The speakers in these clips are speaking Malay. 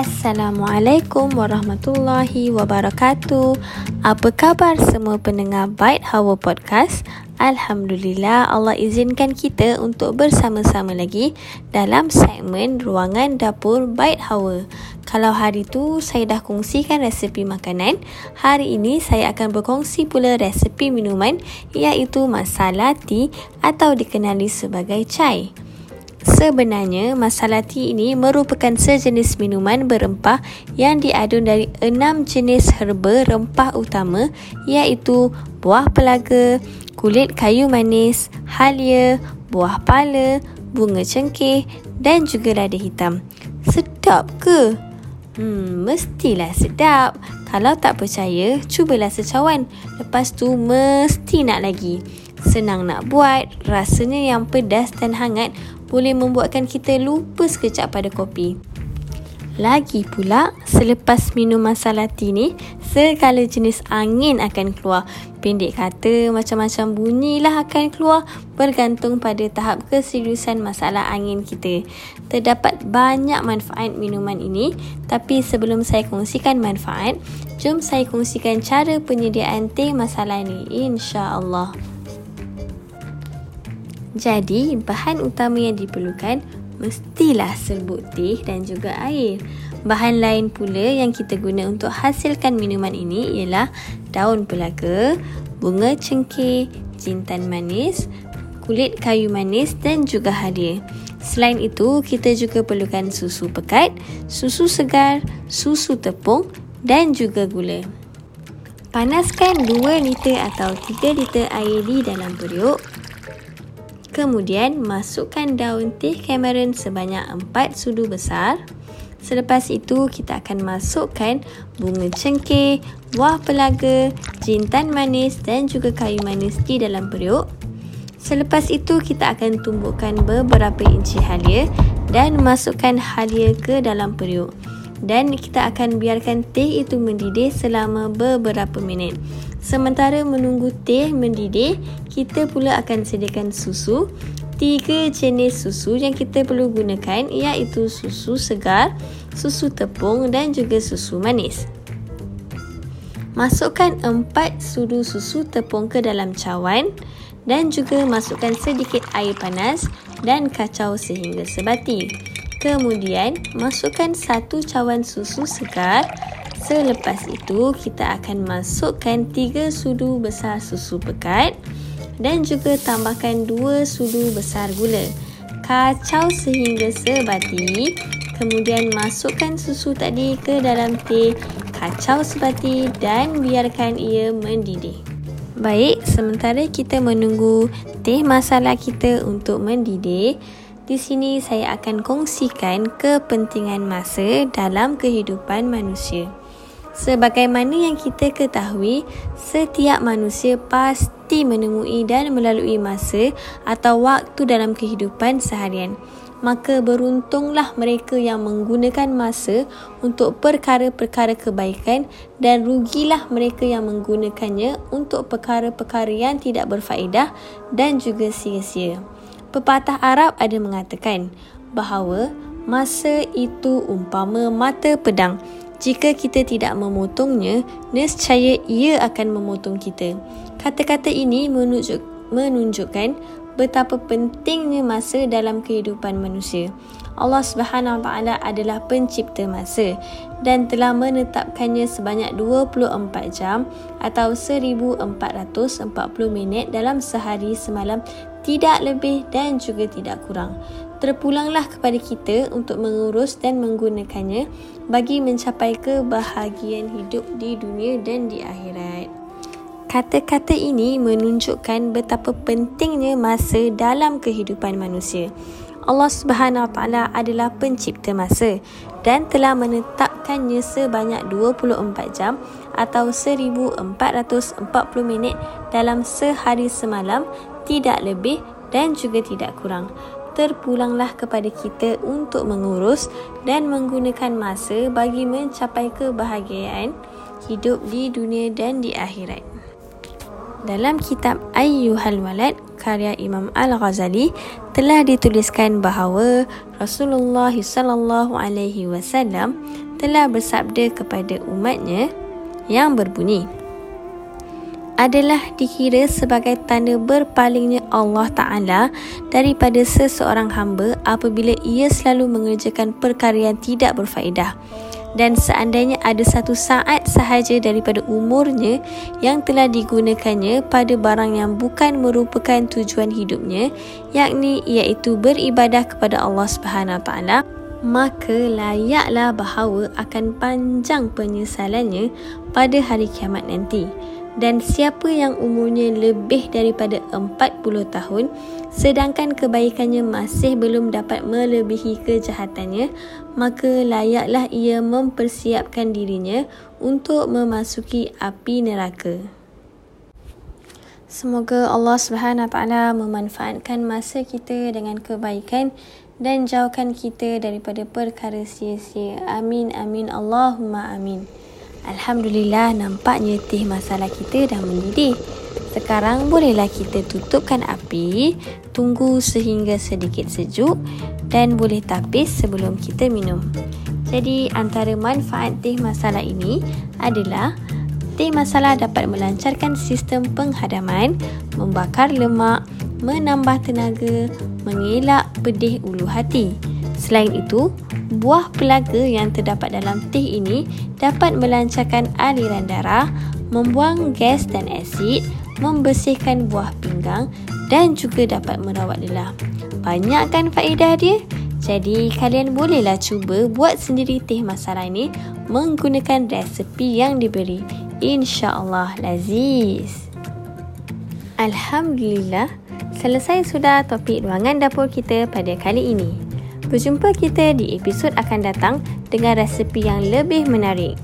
Assalamualaikum warahmatullahi wabarakatuh. Apa khabar semua pendengar Byte Hawa Podcast? Alhamdulillah Allah izinkan kita untuk bersama-sama lagi dalam segmen Ruangan Dapur Byte Hawa. Kalau hari tu saya dah kongsikan resepi makanan, hari ini saya akan berkongsi pula resepi minuman iaitu masala tea atau dikenali sebagai chai. Sebenarnya, masala tea ini merupakan sejenis minuman berempah yang diadun dari enam jenis herba rempah utama iaitu buah pelaga, kulit kayu manis, halia, buah pala, bunga cengkeh dan juga lada hitam. Sedap ke? Hmm, mestilah sedap. Kalau tak percaya, cubalah secawan. Lepas tu mesti nak lagi. Senang nak buat, rasanya yang pedas dan hangat boleh membuatkan kita lupa sekejap pada kopi. Lagi pula, selepas minum masala tea ni, segala jenis angin akan keluar. Pendek kata, macam-macam bunyilah akan keluar bergantung pada tahap keseriusan masalah angin kita. Terdapat banyak manfaat minuman ini, tapi sebelum saya kongsikan manfaat, jom saya kongsikan cara penyediaan teh masala ni, insya-Allah. Jadi, bahan utama yang diperlukan mestilah serbuk teh dan juga air. Bahan lain pula yang kita guna untuk hasilkan minuman ini ialah daun pelaga, bunga cengkeh, jintan manis, kulit kayu manis dan juga hadia. Selain itu, kita juga perlukan susu pekat, susu segar, susu tepung dan juga gula. Panaskan 2 liter atau 3 liter air di dalam periuk Kemudian masukkan daun teh Cameron sebanyak 4 sudu besar. Selepas itu kita akan masukkan bunga cengkeh, buah pelaga, jintan manis dan juga kayu manis di dalam periuk. Selepas itu kita akan tumbukkan beberapa inci halia dan masukkan halia ke dalam periuk. Dan kita akan biarkan teh itu mendidih selama beberapa minit. Sementara menunggu teh mendidih, kita pula akan sediakan susu. Tiga jenis susu yang kita perlu gunakan iaitu susu segar, susu tepung dan juga susu manis. Masukkan empat sudu susu tepung ke dalam cawan dan juga masukkan sedikit air panas dan kacau sehingga sebati. Kemudian, masukkan satu cawan susu segar Selepas itu, kita akan masukkan 3 sudu besar susu pekat dan juga tambahkan 2 sudu besar gula. Kacau sehingga sebati. Kemudian masukkan susu tadi ke dalam teh, kacau sebati dan biarkan ia mendidih. Baik, sementara kita menunggu teh masala kita untuk mendidih, di sini saya akan kongsikan kepentingan masa dalam kehidupan manusia. Sebagaimana yang kita ketahui, setiap manusia pasti menemui dan melalui masa atau waktu dalam kehidupan seharian. Maka beruntunglah mereka yang menggunakan masa untuk perkara-perkara kebaikan dan rugilah mereka yang menggunakannya untuk perkara-perkara yang tidak berfaedah dan juga sia-sia. Pepatah Arab ada mengatakan bahawa masa itu umpama mata pedang jika kita tidak memotongnya, nescaya ia akan memotong kita. Kata-kata ini menunjuk, menunjukkan betapa pentingnya masa dalam kehidupan manusia. Allah Subhanahu Wa Taala adalah pencipta masa dan telah menetapkannya sebanyak 24 jam atau 1440 minit dalam sehari semalam tidak lebih dan juga tidak kurang terpulanglah kepada kita untuk mengurus dan menggunakannya bagi mencapai kebahagiaan hidup di dunia dan di akhirat. Kata-kata ini menunjukkan betapa pentingnya masa dalam kehidupan manusia. Allah Subhanahu Wa Taala adalah pencipta masa dan telah menetapkannya sebanyak 24 jam atau 1440 minit dalam sehari semalam tidak lebih dan juga tidak kurang terpulanglah kepada kita untuk mengurus dan menggunakan masa bagi mencapai kebahagiaan hidup di dunia dan di akhirat. Dalam kitab Ayyuhal Walad karya Imam Al-Ghazali telah dituliskan bahawa Rasulullah sallallahu alaihi wasallam telah bersabda kepada umatnya yang berbunyi adalah dikira sebagai tanda berpalingnya Allah Ta'ala daripada seseorang hamba apabila ia selalu mengerjakan perkara yang tidak berfaedah. Dan seandainya ada satu saat sahaja daripada umurnya yang telah digunakannya pada barang yang bukan merupakan tujuan hidupnya yakni iaitu beribadah kepada Allah Subhanahu taala maka layaklah bahawa akan panjang penyesalannya pada hari kiamat nanti dan siapa yang umurnya lebih daripada 40 tahun sedangkan kebaikannya masih belum dapat melebihi kejahatannya maka layaklah ia mempersiapkan dirinya untuk memasuki api neraka Semoga Allah Subhanahu Wa Taala memanfaatkan masa kita dengan kebaikan dan jauhkan kita daripada perkara sia-sia. Amin amin Allahumma amin. Alhamdulillah nampaknya teh masalah kita dah mendidih. Sekarang bolehlah kita tutupkan api, tunggu sehingga sedikit sejuk dan boleh tapis sebelum kita minum. Jadi antara manfaat teh masalah ini adalah teh masalah dapat melancarkan sistem penghadaman, membakar lemak, menambah tenaga, mengelak pedih ulu hati. Selain itu, buah pelaga yang terdapat dalam teh ini dapat melancarkan aliran darah, membuang gas dan asid, membersihkan buah pinggang dan juga dapat merawat lelah. Banyak kan faedah dia? Jadi kalian bolehlah cuba buat sendiri teh masala ini menggunakan resepi yang diberi. InsyaAllah laziz. Alhamdulillah, selesai sudah topik ruangan dapur kita pada kali ini. Berjumpa kita di episod akan datang dengan resepi yang lebih menarik.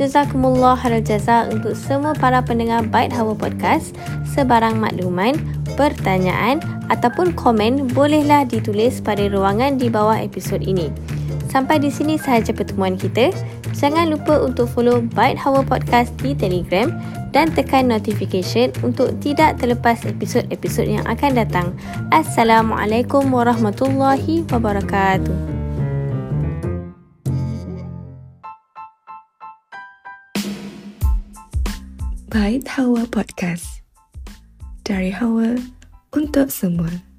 Jazakumullah khairal jaza untuk semua para pendengar Byte Hawa Podcast. Sebarang makluman, pertanyaan ataupun komen bolehlah ditulis pada ruangan di bawah episod ini. Sampai di sini sahaja pertemuan kita. Jangan lupa untuk follow Byte Hawa Podcast di Telegram dan tekan notification untuk tidak terlepas episod-episod yang akan datang. Assalamualaikum warahmatullahi wabarakatuh. Bait Hawa Podcast Dari Hawa untuk semua